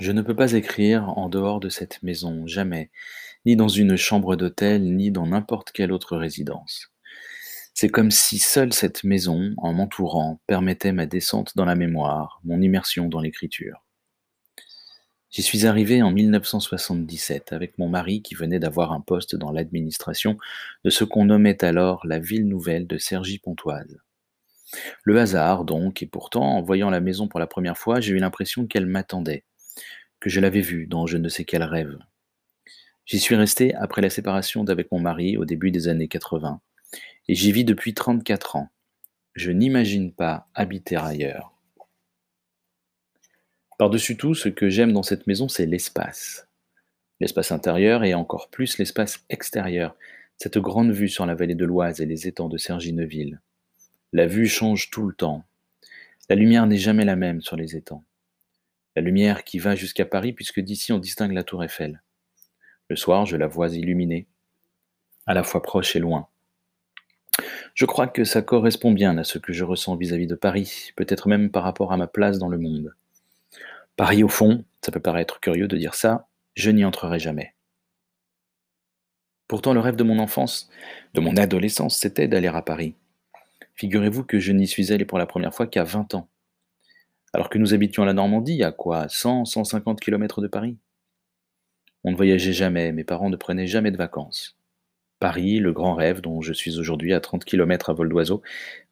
Je ne peux pas écrire en dehors de cette maison, jamais, ni dans une chambre d'hôtel, ni dans n'importe quelle autre résidence. C'est comme si seule cette maison, en m'entourant, permettait ma descente dans la mémoire, mon immersion dans l'écriture. J'y suis arrivé en 1977 avec mon mari qui venait d'avoir un poste dans l'administration de ce qu'on nommait alors la ville nouvelle de Cergy-Pontoise. Le hasard donc, et pourtant, en voyant la maison pour la première fois, j'ai eu l'impression qu'elle m'attendait, que je l'avais vue dans je ne sais quel rêve. J'y suis resté après la séparation d'avec mon mari au début des années 80, et j'y vis depuis 34 ans. Je n'imagine pas habiter ailleurs. Par-dessus tout, ce que j'aime dans cette maison, c'est l'espace. L'espace intérieur et encore plus l'espace extérieur, cette grande vue sur la vallée de l'Oise et les étangs de Cergy-Neuville. La vue change tout le temps. La lumière n'est jamais la même sur les étangs. La lumière qui va jusqu'à Paris, puisque d'ici on distingue la tour Eiffel. Le soir, je la vois illuminée, à la fois proche et loin. Je crois que ça correspond bien à ce que je ressens vis-à-vis de Paris, peut-être même par rapport à ma place dans le monde. Paris, au fond, ça peut paraître curieux de dire ça, je n'y entrerai jamais. Pourtant, le rêve de mon enfance, de mon adolescence, c'était d'aller à Paris. Figurez-vous que je n'y suis allé pour la première fois qu'à 20 ans. Alors que nous habitions à la Normandie, à quoi? 100, 150 km de Paris On ne voyageait jamais, mes parents ne prenaient jamais de vacances. Paris, le grand rêve dont je suis aujourd'hui à 30 km à vol d'oiseau,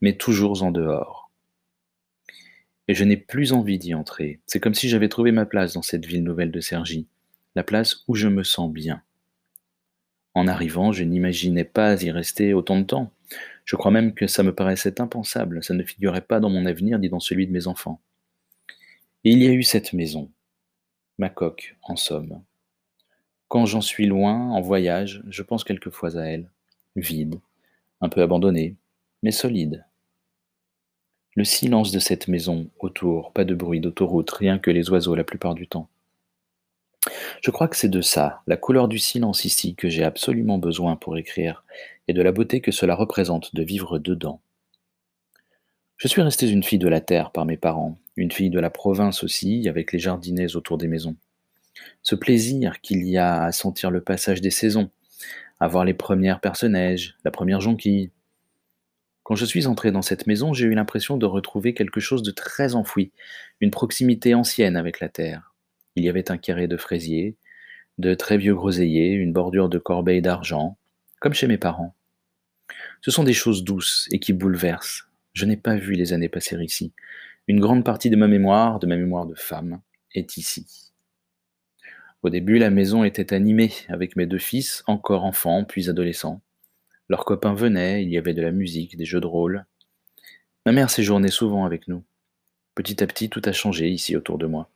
mais toujours en dehors. Et je n'ai plus envie d'y entrer. C'est comme si j'avais trouvé ma place dans cette ville nouvelle de Cergy, la place où je me sens bien. En arrivant, je n'imaginais pas y rester autant de temps. Je crois même que ça me paraissait impensable, ça ne figurait pas dans mon avenir ni dans celui de mes enfants. Il y a eu cette maison, ma coque, en somme. Quand j'en suis loin, en voyage, je pense quelquefois à elle, vide, un peu abandonnée, mais solide. Le silence de cette maison, autour, pas de bruit d'autoroute, rien que les oiseaux la plupart du temps. Je crois que c'est de ça, la couleur du silence ici, que j'ai absolument besoin pour écrire, et de la beauté que cela représente de vivre dedans. Je suis restée une fille de la terre par mes parents, une fille de la province aussi, avec les jardinets autour des maisons. Ce plaisir qu'il y a à sentir le passage des saisons, à voir les premières personnages, la première jonquille. Quand je suis entrée dans cette maison, j'ai eu l'impression de retrouver quelque chose de très enfoui, une proximité ancienne avec la terre. Il y avait un carré de fraisiers, de très vieux groseilliers, une bordure de corbeilles d'argent, comme chez mes parents. Ce sont des choses douces et qui bouleversent. Je n'ai pas vu les années passer ici. Une grande partie de ma mémoire, de ma mémoire de femme, est ici. Au début, la maison était animée avec mes deux fils, encore enfants, puis adolescents. Leurs copains venaient, il y avait de la musique, des jeux de rôle. Ma mère séjournait souvent avec nous. Petit à petit, tout a changé ici autour de moi.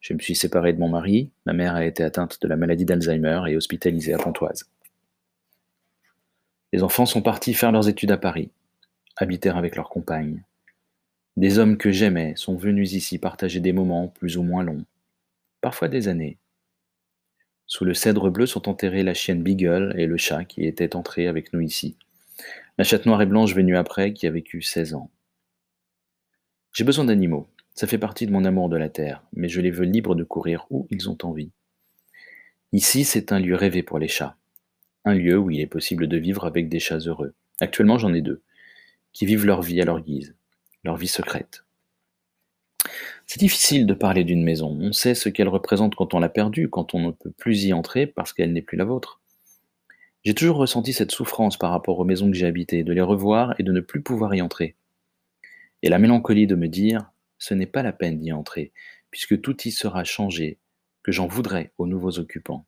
Je me suis séparé de mon mari, ma mère a été atteinte de la maladie d'Alzheimer et hospitalisée à Pontoise. Les enfants sont partis faire leurs études à Paris, habitèrent avec leurs compagnes. Des hommes que j'aimais sont venus ici partager des moments plus ou moins longs, parfois des années. Sous le cèdre bleu sont enterrés la chienne Beagle et le chat qui était entré avec nous ici. La chatte noire et blanche venue après qui a vécu 16 ans. J'ai besoin d'animaux, ça fait partie de mon amour de la terre, mais je les veux libres de courir où ils ont envie. Ici, c'est un lieu rêvé pour les chats un lieu où il est possible de vivre avec des chats heureux. Actuellement, j'en ai deux, qui vivent leur vie à leur guise, leur vie secrète. C'est difficile de parler d'une maison. On sait ce qu'elle représente quand on l'a perdue, quand on ne peut plus y entrer parce qu'elle n'est plus la vôtre. J'ai toujours ressenti cette souffrance par rapport aux maisons que j'ai habitées, de les revoir et de ne plus pouvoir y entrer. Et la mélancolie de me dire, ce n'est pas la peine d'y entrer, puisque tout y sera changé, que j'en voudrais aux nouveaux occupants.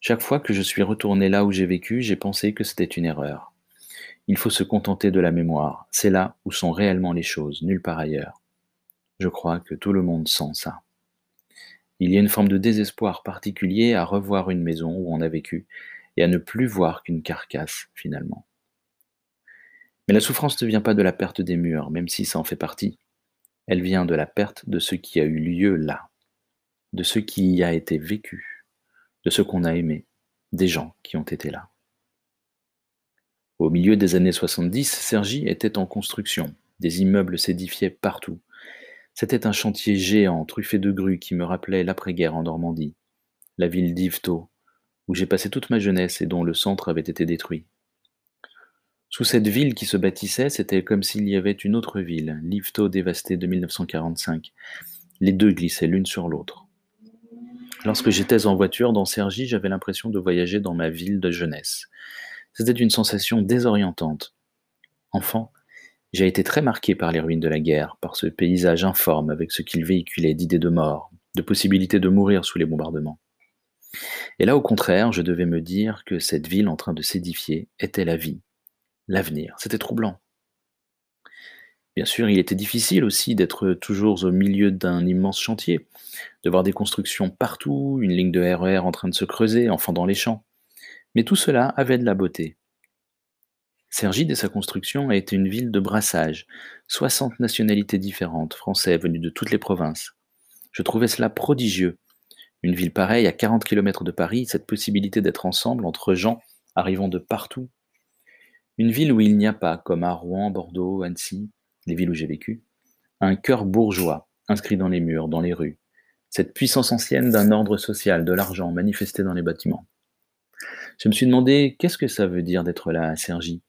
Chaque fois que je suis retourné là où j'ai vécu, j'ai pensé que c'était une erreur. Il faut se contenter de la mémoire. C'est là où sont réellement les choses, nulle part ailleurs. Je crois que tout le monde sent ça. Il y a une forme de désespoir particulier à revoir une maison où on a vécu et à ne plus voir qu'une carcasse finalement. Mais la souffrance ne vient pas de la perte des murs, même si ça en fait partie. Elle vient de la perte de ce qui a eu lieu là, de ce qui y a été vécu de ce qu'on a aimé, des gens qui ont été là. Au milieu des années 70, Sergi était en construction. Des immeubles s'édifiaient partout. C'était un chantier géant, truffé de grues, qui me rappelait l'après-guerre en Normandie, la ville d'Yvetot, où j'ai passé toute ma jeunesse et dont le centre avait été détruit. Sous cette ville qui se bâtissait, c'était comme s'il y avait une autre ville, l'Yvetot dévastée de 1945. Les deux glissaient l'une sur l'autre. Lorsque j'étais en voiture dans Cergy, j'avais l'impression de voyager dans ma ville de jeunesse. C'était une sensation désorientante. Enfant, j'ai été très marqué par les ruines de la guerre, par ce paysage informe avec ce qu'il véhiculait d'idées de mort, de possibilités de mourir sous les bombardements. Et là, au contraire, je devais me dire que cette ville en train de s'édifier était la vie, l'avenir. C'était troublant. Bien sûr, il était difficile aussi d'être toujours au milieu d'un immense chantier, de voir des constructions partout, une ligne de RER e en train de se creuser, enfant dans les champs. Mais tout cela avait de la beauté. Cergy, dès sa construction, a été une ville de brassage, 60 nationalités différentes, français venus de toutes les provinces. Je trouvais cela prodigieux. Une ville pareille, à 40 km de Paris, cette possibilité d'être ensemble entre gens arrivant de partout. Une ville où il n'y a pas, comme à Rouen, Bordeaux, Annecy, les villes où j'ai vécu, un cœur bourgeois inscrit dans les murs, dans les rues, cette puissance ancienne d'un ordre social, de l'argent manifesté dans les bâtiments. Je me suis demandé qu'est-ce que ça veut dire d'être là à Cergy,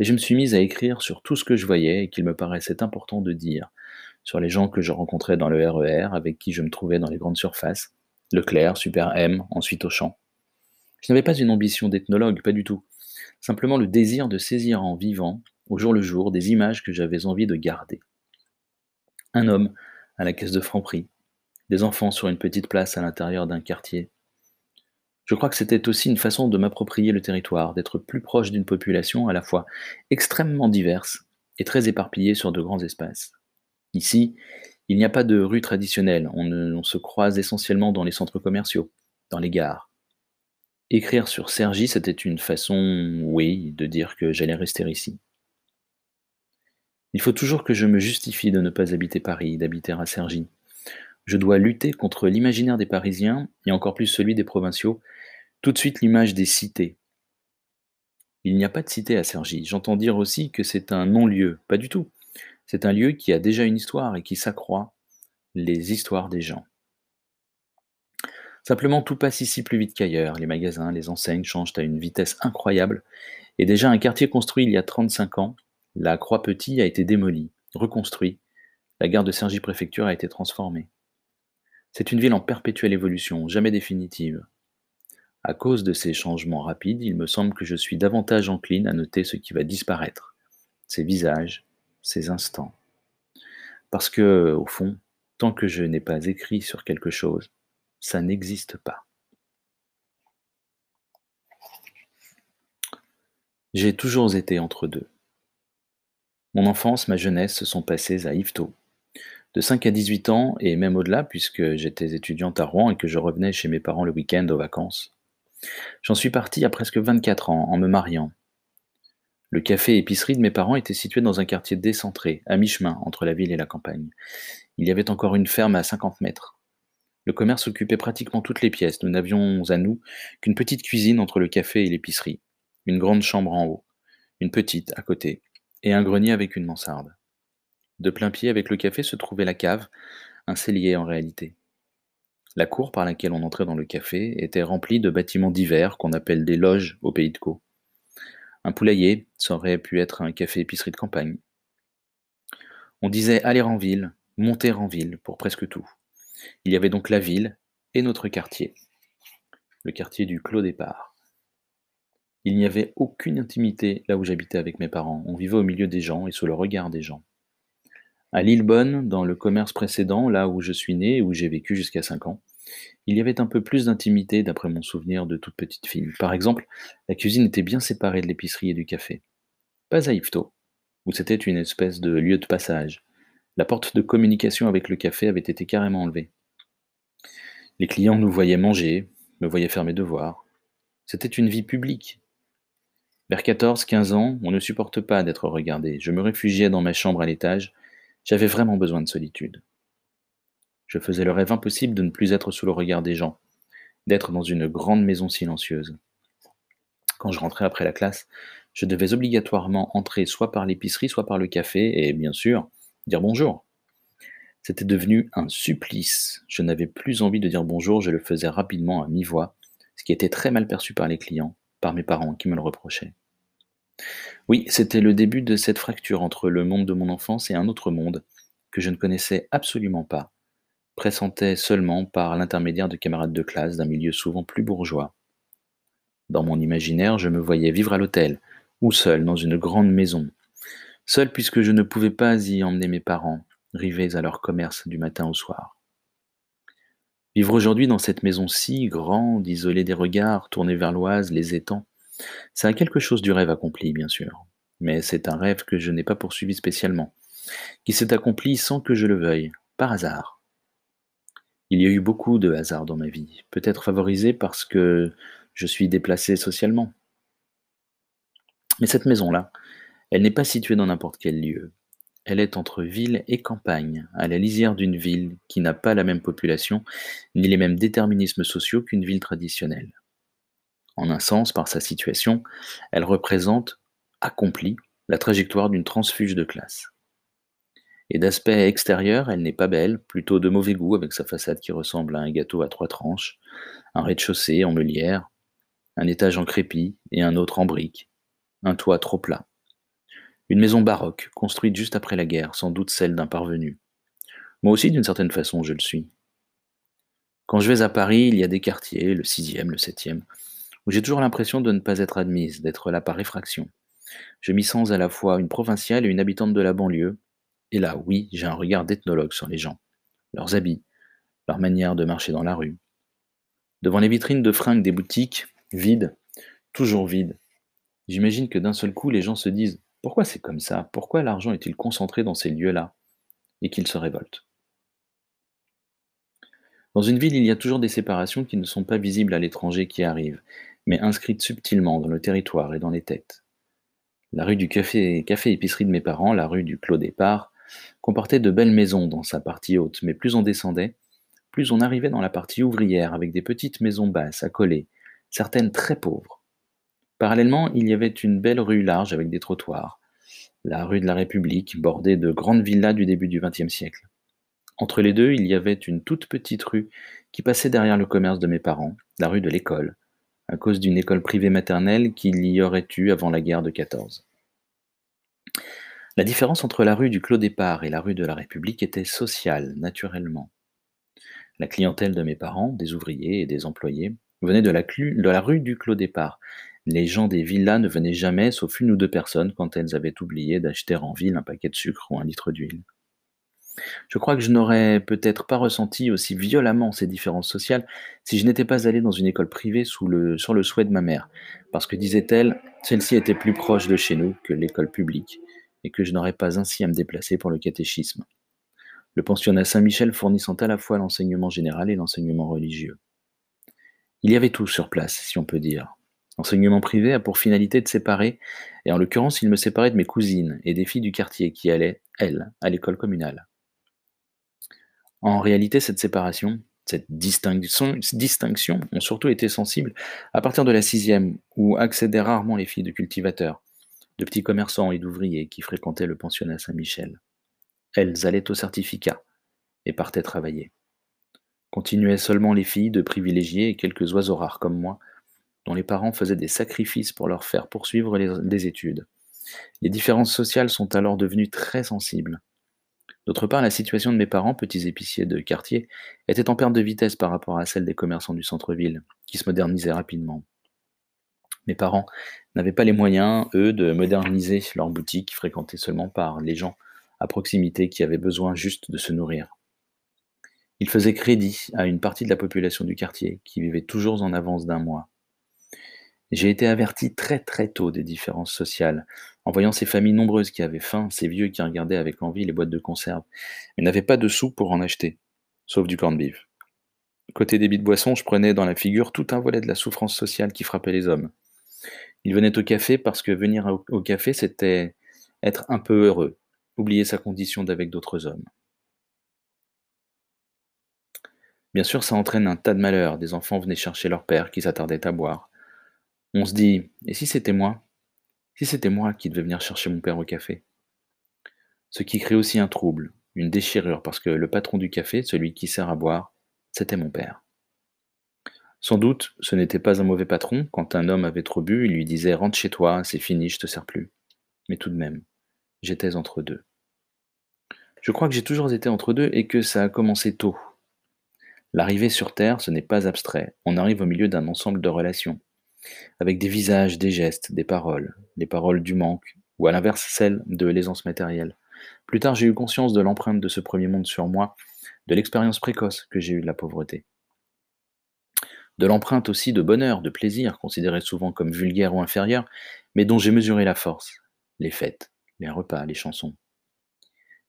et je me suis mise à écrire sur tout ce que je voyais et qu'il me paraissait important de dire, sur les gens que je rencontrais dans le RER, e avec qui je me trouvais dans les grandes surfaces, Leclerc, Super M, ensuite Auchan. Je n'avais pas une ambition d'ethnologue, pas du tout. Simplement le désir de saisir en vivant, au jour le jour, des images que j'avais envie de garder. Un homme à la caisse de Franprix, des enfants sur une petite place à l'intérieur d'un quartier, je crois que c'était aussi une façon de m'approprier le territoire, d'être plus proche d'une population à la fois extrêmement diverse et très éparpillée sur de grands espaces. Ici, il n'y a pas de rue traditionnelle, on, se croise essentiellement dans les centres commerciaux, dans les gares. Écrire sur Sergi, c'était une façon, oui, de dire que j'allais rester ici. Il faut toujours que je me justifie de ne pas habiter Paris, d'habiter à Sergi. Je dois lutter contre l'imaginaire des Parisiens, et encore plus celui des provinciaux, tout de suite l'image des cités. Il n'y a pas de cité à Cergy. J'entends dire aussi que c'est un non-lieu. Pas du tout. C'est un lieu qui a déjà une histoire et qui s'accroît les histoires des gens. Simplement, tout passe ici plus vite qu'ailleurs. Les magasins, les enseignes changent à une vitesse incroyable. Et déjà, un quartier construit il y a 35 ans, la Croix-Petit a été démolie, reconstruit. La gare de Cergy-Préfecture a été transformée. C'est une ville en perpétuelle évolution, jamais définitive. À cause de ces changements rapides, il me semble que je suis davantage encline à noter ce qui va disparaître, ces visages, ces instants. Parce que, au fond, tant que je n'ai pas écrit sur quelque chose, ça n'existe pas. J'ai toujours été entre deux. Mon enfance, ma jeunesse se sont passées à Yvetot. De 5 à 18 ans, et même au-delà, puisque j'étais étudiante à Rouen et que je revenais chez mes parents le week-end aux vacances. J'en suis parti à presque 24 ans, en me mariant. Le café épicerie de mes parents était situé dans un quartier décentré, à mi-chemin entre la ville et la campagne. Il y avait encore une ferme à 50 mètres. Le commerce occupait pratiquement toutes les pièces. Nous n'avions à nous qu'une petite cuisine entre le café et l'épicerie, une grande chambre en haut, une petite à côté, et un grenier avec une mansarde. De plein pied avec le café se trouvait la cave, un cellier en réalité. La cour par laquelle on entrait dans le café était remplie de bâtiments divers qu'on appelle des loges au pays de Caux. Un poulailler, ça aurait pu être un café-épicerie de campagne. On disait aller en ville, monter en ville pour presque tout. Il y avait donc la ville et notre quartier, le quartier du Clos Départ. Il n'y avait aucune intimité là où j'habitais avec mes parents. On vivait au milieu des gens et sous le regard des gens. À Lillebonne, dans le commerce précédent, là où je suis né et où j'ai vécu jusqu'à 5 ans, il y avait un peu plus d'intimité d'après mon souvenir de toute petite fille. Par exemple, la cuisine était bien séparée de l'épicerie et du café. Pas à Yvetot, où c'était une espèce de lieu de passage. La porte de communication avec le café avait été carrément enlevée. Les clients nous voyaient manger, me voyaient faire mes devoirs. C'était une vie publique. Vers 14-15 ans, on ne supporte pas d'être regardé. Je me réfugiais dans ma chambre à l'étage j'avais vraiment besoin de solitude. Je faisais le rêve impossible de ne plus être sous le regard des gens, d'être dans une grande maison silencieuse. Quand je rentrais après la classe, je devais obligatoirement entrer soit par l'épicerie, soit par le café, et bien sûr, dire bonjour. C'était devenu un supplice. Je n'avais plus envie de dire bonjour, je le faisais rapidement à mi-voix, ce qui était très mal perçu par les clients, par mes parents qui me le reprochaient. Oui, c'était le début de cette fracture entre le monde de mon enfance et un autre monde que je ne connaissais absolument pas, pressentais seulement par l'intermédiaire de camarades de classe d'un milieu souvent plus bourgeois. Dans mon imaginaire, je me voyais vivre à l'hôtel, ou seul dans une grande maison, seul puisque je ne pouvais pas y emmener mes parents, rivés à leur commerce du matin au soir. Vivre aujourd'hui dans cette maison si grande, isolée des regards, tournée vers l'Oise, les étangs, ça a quelque chose du rêve accompli, bien sûr. Mais c'est un rêve que je n'ai pas poursuivi spécialement, qui s'est accompli sans que je le veuille, par hasard. Il y a eu beaucoup de hasard dans ma vie, peut-être favorisé parce que je suis déplacé socialement. Mais cette maison-là, elle n'est pas située dans n'importe quel lieu. Elle est entre ville et campagne, à la lisière d'une ville qui n'a pas la même population ni les mêmes déterminismes sociaux qu'une ville traditionnelle. En un sens, par sa situation, elle représente, accomplie, la trajectoire d'une transfuge de classe. Et d'aspect extérieur, elle n'est pas belle, plutôt de mauvais goût avec sa façade qui ressemble à un gâteau à trois tranches, un rez-de-chaussée en meulière, un étage en crépi et un autre en briques, un toit trop plat. Une maison baroque, construite juste après la guerre, sans doute celle d'un parvenu. Moi aussi, d'une certaine façon, je le suis. Quand je vais à Paris, il y a des quartiers, le sixième, le septième, où j'ai toujours l'impression de ne pas être admise, d'être là par réfraction. Je m'y sens à la fois une provinciale et une habitante de la banlieue, et là, oui, j'ai un regard d'ethnologue sur les gens, leurs habits, leur manière de marcher dans la rue. Devant les vitrines de fringues des boutiques, vides, toujours vides, j'imagine que d'un seul coup, les gens se disent pourquoi c'est comme ça? Pourquoi l'argent est-il concentré dans ces lieux-là? Et qu'ils se révoltent. Dans une ville, il y a toujours des séparations qui ne sont pas visibles à l'étranger qui arrive, mais inscrites subtilement dans le territoire et dans les têtes. La rue du café, café épicerie de mes parents, la rue du Clos Départ, comportait de belles maisons dans sa partie haute, mais plus on descendait, plus on arrivait dans la partie ouvrière avec des petites maisons basses accolées, certaines très pauvres. Parallèlement, il y avait une belle rue large avec des trottoirs, la rue de la République, bordée de grandes villas du début du XXe siècle. Entre les deux, il y avait une toute petite rue qui passait derrière le commerce de mes parents, la rue de l'école, à cause d'une école privée maternelle qu'il y aurait eu avant la guerre de 14. La différence entre la rue du Clos Départ et la rue de la République était sociale, naturellement. La clientèle de mes parents, des ouvriers et des employés, venait de la, de la rue du Clos Départ les gens des villas ne venaient jamais, sauf une ou deux personnes, quand elles avaient oublié d'acheter en ville un paquet de sucre ou un litre d'huile. Je crois que je n'aurais peut-être pas ressenti aussi violemment ces différences sociales si je n'étais pas allé dans une école privée sous le, sur le souhait de ma mère, parce que, disait-elle, celle-ci était plus proche de chez nous que l'école publique, et que je n'aurais pas ainsi à me déplacer pour le catéchisme. Le pensionnat Saint-Michel fournissant à la fois l'enseignement général et l'enseignement religieux. Il y avait tout sur place, si on peut dire. L'enseignement privé a pour finalité de séparer, et en l'occurrence il me séparait de mes cousines et des filles du quartier qui allaient, elles, à l'école communale. En réalité, cette séparation, cette distinction, ont surtout été sensibles à partir de la sixième, où accédaient rarement les filles de cultivateurs, de petits commerçants et d'ouvriers qui fréquentaient le pensionnat Saint-Michel. Elles allaient au certificat et partaient travailler. Continuaient seulement les filles de privilégiés et quelques oiseaux rares comme moi, dont les parents faisaient des sacrifices pour leur faire poursuivre les, études. Les différences sociales sont alors devenues très sensibles. D'autre part, la situation de mes parents, petits épiciers de quartier, était en perte de vitesse par rapport à celle des commerçants du centre-ville, qui se modernisaient rapidement. Mes parents n'avaient pas les moyens, eux, de moderniser leurs boutiques fréquentées seulement par les gens à proximité qui avaient besoin juste de se nourrir. Ils faisaient crédit à une partie de la population du quartier qui vivait toujours en avance d'un mois. J'ai été averti très très tôt des différences sociales, en voyant ces familles nombreuses qui avaient faim, ces vieux qui regardaient avec envie les boîtes de conserve, mais n'avaient pas de sous pour en acheter, sauf du corn beef. Côté débit de boisson, je prenais dans la figure tout un volet de la souffrance sociale qui frappait les hommes. Ils venaient au café parce que venir au café, c'était être un peu heureux, oublier sa condition d'avec d'autres hommes. Bien sûr, ça entraîne un tas de malheurs. Des enfants venaient chercher leur père qui s'attardait à boire. On se dit, et si c'était moi? Si c'était moi qui devais venir chercher mon père au café? Ce qui crée aussi un trouble, une déchirure, parce que le patron du café, celui qui sert à boire, c'était mon père. Sans doute, ce n'était pas un mauvais patron. Quand un homme avait trop bu, il lui disait Rentre chez toi, c'est fini, je te sers plus. Mais tout de même, j'étais entre deux. Je crois que j'ai toujours été entre deux et que ça a commencé tôt. L'arrivée sur Terre, ce n'est pas abstrait. On arrive au milieu d'un ensemble de relations, avec des visages, des gestes, des paroles, les paroles du manque, ou à l'inverse celles de l'aisance matérielle. Plus tard, j'ai eu conscience de l'empreinte de ce premier monde sur moi, de l'expérience précoce que j'ai eue de la pauvreté de l'empreinte aussi de bonheur, de plaisir, considéré souvent comme vulgaire ou inférieur, mais dont j'ai mesuré la force, les fêtes, les repas, les chansons.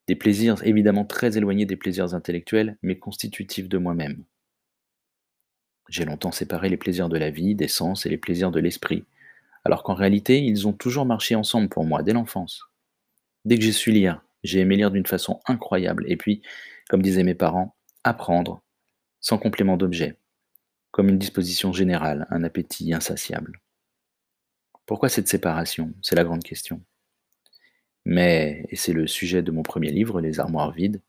Des plaisirs évidemment très éloignés des plaisirs intellectuels, mais constitutifs de moi-même. J'ai longtemps séparé les plaisirs de la vie, des sens et les plaisirs de l'esprit, alors qu'en réalité, ils ont toujours marché ensemble pour moi dès l'enfance. Dès que j'ai su lire, j'ai aimé lire d'une façon incroyable, et puis, comme disaient mes parents, apprendre, sans complément d'objet, comme une disposition générale, un appétit insatiable. Pourquoi cette séparation? C'est la grande question. Mais, et c'est le sujet de mon premier livre, Les armoires vides,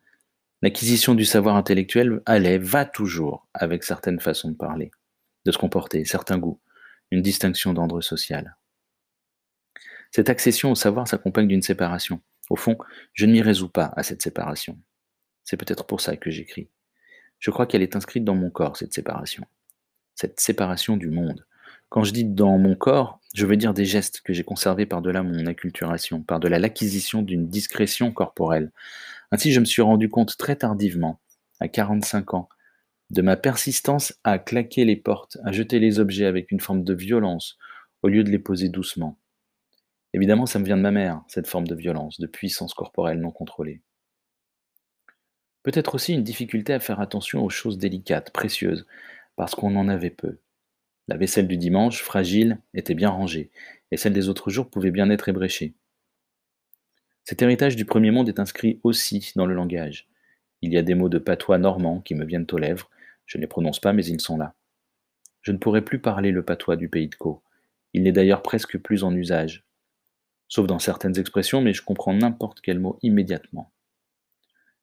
l'acquisition du savoir intellectuel allait, va toujours avec certaines façons de parler, de se comporter, certains goûts, une distinction d'ordre social. Cette accession au savoir s'accompagne d'une séparation. Au fond, je ne m'y résous pas à cette séparation. C'est peut-être pour ça que j'écris. Je crois qu'elle est inscrite dans mon corps, cette séparation cette séparation du monde. Quand je dis dans mon corps, je veux dire des gestes que j'ai conservés par-delà mon acculturation, par-delà l'acquisition d'une discrétion corporelle. Ainsi, je me suis rendu compte très tardivement, à 45 ans, de ma persistance à claquer les portes, à jeter les objets avec une forme de violence, au lieu de les poser doucement. Évidemment, ça me vient de ma mère, cette forme de violence, de puissance corporelle non contrôlée. Peut-être aussi une difficulté à faire attention aux choses délicates, précieuses, parce qu'on en avait peu. La vaisselle du dimanche, fragile, était bien rangée, et celle des autres jours pouvait bien être ébréchée. Cet héritage du premier monde est inscrit aussi dans le langage. Il y a des mots de patois normand qui me viennent aux lèvres, je ne les prononce pas, mais ils sont là. Je ne pourrais plus parler le patois du pays de Caux. Il n'est d'ailleurs presque plus en usage. Sauf dans certaines expressions, mais je comprends n'importe quel mot immédiatement.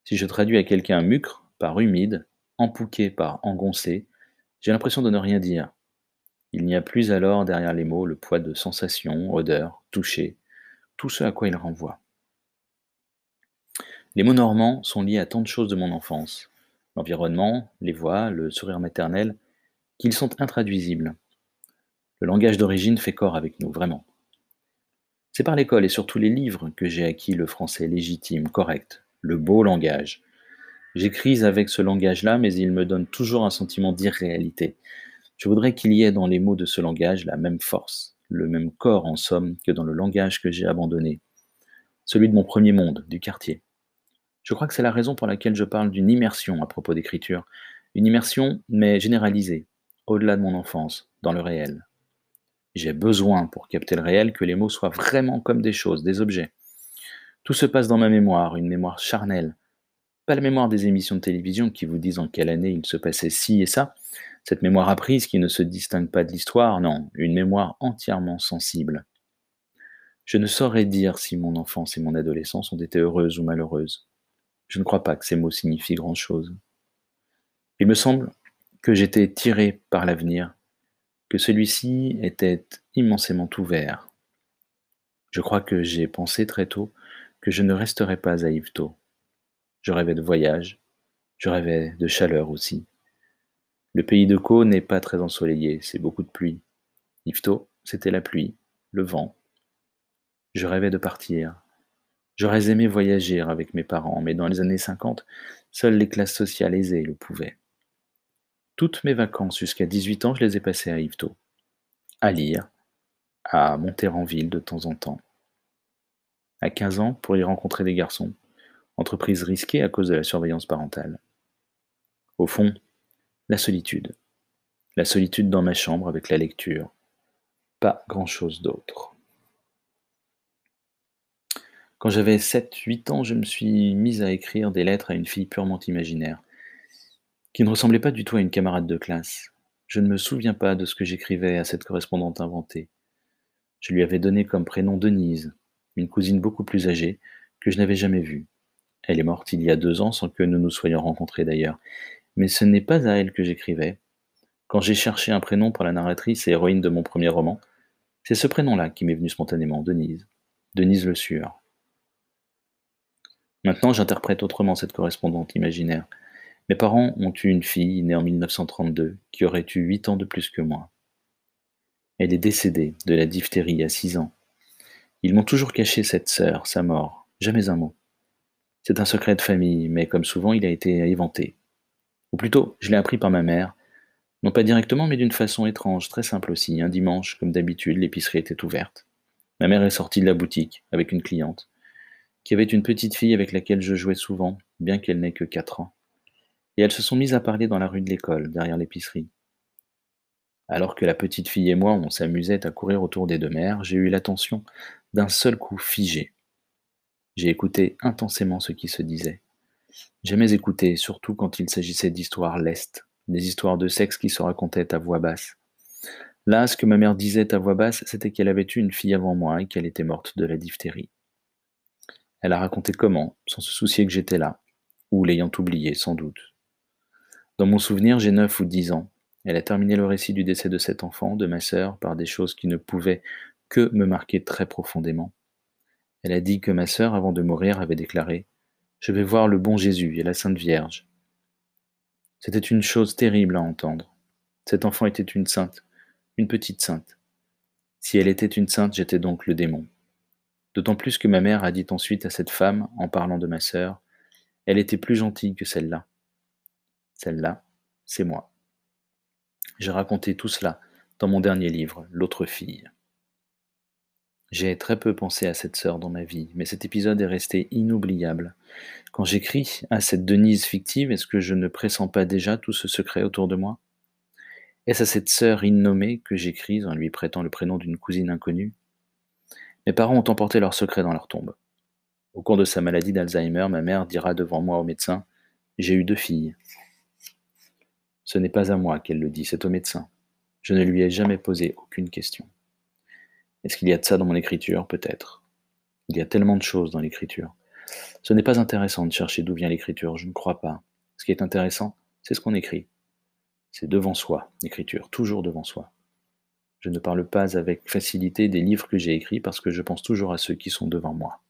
Si je traduis à quelqu'un mucre par humide, empouqué par engoncé, j'ai l'impression de ne rien dire. Il n'y a plus alors derrière les mots le poids de sensations, odeurs, toucher, tout ce à quoi ils renvoient. Les mots normands sont liés à tant de choses de mon enfance, l'environnement, les voix, le sourire maternel, qu'ils sont intraduisibles. Le langage d'origine fait corps avec nous, vraiment. C'est par l'école et surtout les livres que j'ai acquis le français légitime, correct, le beau langage, J'écris avec ce langage-là, mais il me donne toujours un sentiment d'irréalité. Je voudrais qu'il y ait dans les mots de ce langage la même force, le même corps en somme que dans le langage que j'ai abandonné, celui de mon premier monde, du quartier. Je crois que c'est la raison pour laquelle je parle d'une immersion à propos d'écriture, une immersion mais généralisée, au-delà de mon enfance, dans le réel. J'ai besoin, pour capter le réel, que les mots soient vraiment comme des choses, des objets. Tout se passe dans ma mémoire, une mémoire charnelle, pas la mémoire des émissions de télévision qui vous disent en quelle année il se passait ci et ça, cette mémoire apprise qui ne se distingue pas de l'histoire, non, une mémoire entièrement sensible. Je ne saurais dire si mon enfance et mon adolescence ont été heureuses ou malheureuses. Je ne crois pas que ces mots signifient grand-chose. Il me semble que j'étais tiré par l'avenir, que celui-ci était immensément ouvert. Je crois que j'ai pensé très tôt que je ne resterais pas à Yvetot, je rêvais de voyage, je rêvais de chaleur aussi. Le pays de Caux n'est pas très ensoleillé, c'est beaucoup de pluie. Yvetot, c'était la pluie, le vent. Je rêvais de partir. J'aurais aimé voyager avec mes parents, mais dans les années 50, seules les classes sociales aisées le pouvaient. Toutes mes vacances jusqu'à 18 ans, je les ai passées à Yvetot. À lire, à monter en ville de temps en temps. À 15 ans, pour y rencontrer des garçons. Entreprise risquée à cause de la surveillance parentale. Au fond, la solitude. La solitude dans ma chambre avec la lecture. Pas grand-chose d'autre. Quand j'avais 7-8 ans, je me suis mise à écrire des lettres à une fille purement imaginaire, qui ne ressemblait pas du tout à une camarade de classe. Je ne me souviens pas de ce que j'écrivais à cette correspondante inventée. Je lui avais donné comme prénom Denise, une cousine beaucoup plus âgée, que je n'avais jamais vue. Elle est morte il y a deux ans sans que nous nous soyons rencontrés d'ailleurs. Mais ce n'est pas à elle que j'écrivais. Quand j'ai cherché un prénom pour la narratrice et héroïne de mon premier roman, c'est ce prénom-là qui m'est venu spontanément, Denise. Denise Le Sueur. Maintenant, j'interprète autrement cette correspondante imaginaire. Mes parents ont eu une fille née en 1932 qui aurait eu huit ans de plus que moi. Elle est décédée de la diphtérie à six ans. Ils m'ont toujours caché cette sœur, sa mort, jamais un mot. C'est un secret de famille, mais comme souvent, il a été inventé. Ou plutôt, je l'ai appris par ma mère, non pas directement, mais d'une façon étrange, très simple aussi. Un dimanche, comme d'habitude, l'épicerie était ouverte. Ma mère est sortie de la boutique avec une cliente qui avait une petite fille avec laquelle je jouais souvent, bien qu'elle n'ait que quatre ans. Et elles se sont mises à parler dans la rue de l'école, derrière l'épicerie. Alors que la petite fille et moi, on s'amusait à courir autour des deux mères, j'ai eu l'attention d'un seul coup figé. J'ai écouté intensément ce qui se disait. J'aimais écouter, surtout quand il s'agissait d'histoires lestes, des histoires de sexe qui se racontaient à voix basse. Là, ce que ma mère disait à voix basse, c'était qu'elle avait eu une fille avant moi et qu'elle était morte de la diphtérie. Elle a raconté comment, sans se soucier que j'étais là, ou l'ayant oublié, sans doute. Dans mon souvenir, j'ai neuf ou dix ans. Elle a terminé le récit du décès de cet enfant, de ma sœur, par des choses qui ne pouvaient que me marquer très profondément. Elle a dit que ma sœur, avant de mourir, avait déclaré Je vais voir le bon Jésus et la Sainte Vierge. C'était une chose terrible à entendre. Cet enfant était une sainte, une petite sainte. Si elle était une sainte, j'étais donc le démon. D'autant plus que ma mère a dit ensuite à cette femme, en parlant de ma sœur, elle était plus gentille que celle-là. Celle-là, c'est moi. J'ai raconté tout cela dans mon dernier livre, L'autre fille. J'ai très peu pensé à cette sœur dans ma vie, mais cet épisode est resté inoubliable. Quand j'écris à cette Denise fictive, est-ce que je ne pressens pas déjà tout ce secret autour de moi? Est-ce à cette sœur innommée que j'écris en lui prêtant le prénom d'une cousine inconnue? Mes parents ont emporté leur secret dans leur tombe. Au cours de sa maladie d'Alzheimer, ma mère dira devant moi au médecin J'ai eu deux filles. Ce n'est pas à moi qu'elle le dit, c'est au médecin. Je ne lui ai jamais posé aucune question. Est-ce qu'il y a de ça dans mon écriture? Peut-être. Il y a tellement de choses dans l'écriture. Ce n'est pas intéressant de chercher d'où vient l'écriture, je ne crois pas. Ce qui est intéressant, c'est ce qu'on écrit. C'est devant soi, l'écriture, toujours devant soi. Je ne parle pas avec facilité des livres que j'ai écrits parce que je pense toujours à ceux qui sont devant moi.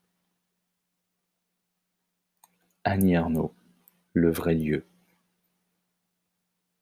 Annie Arnaud, Le vrai lieu.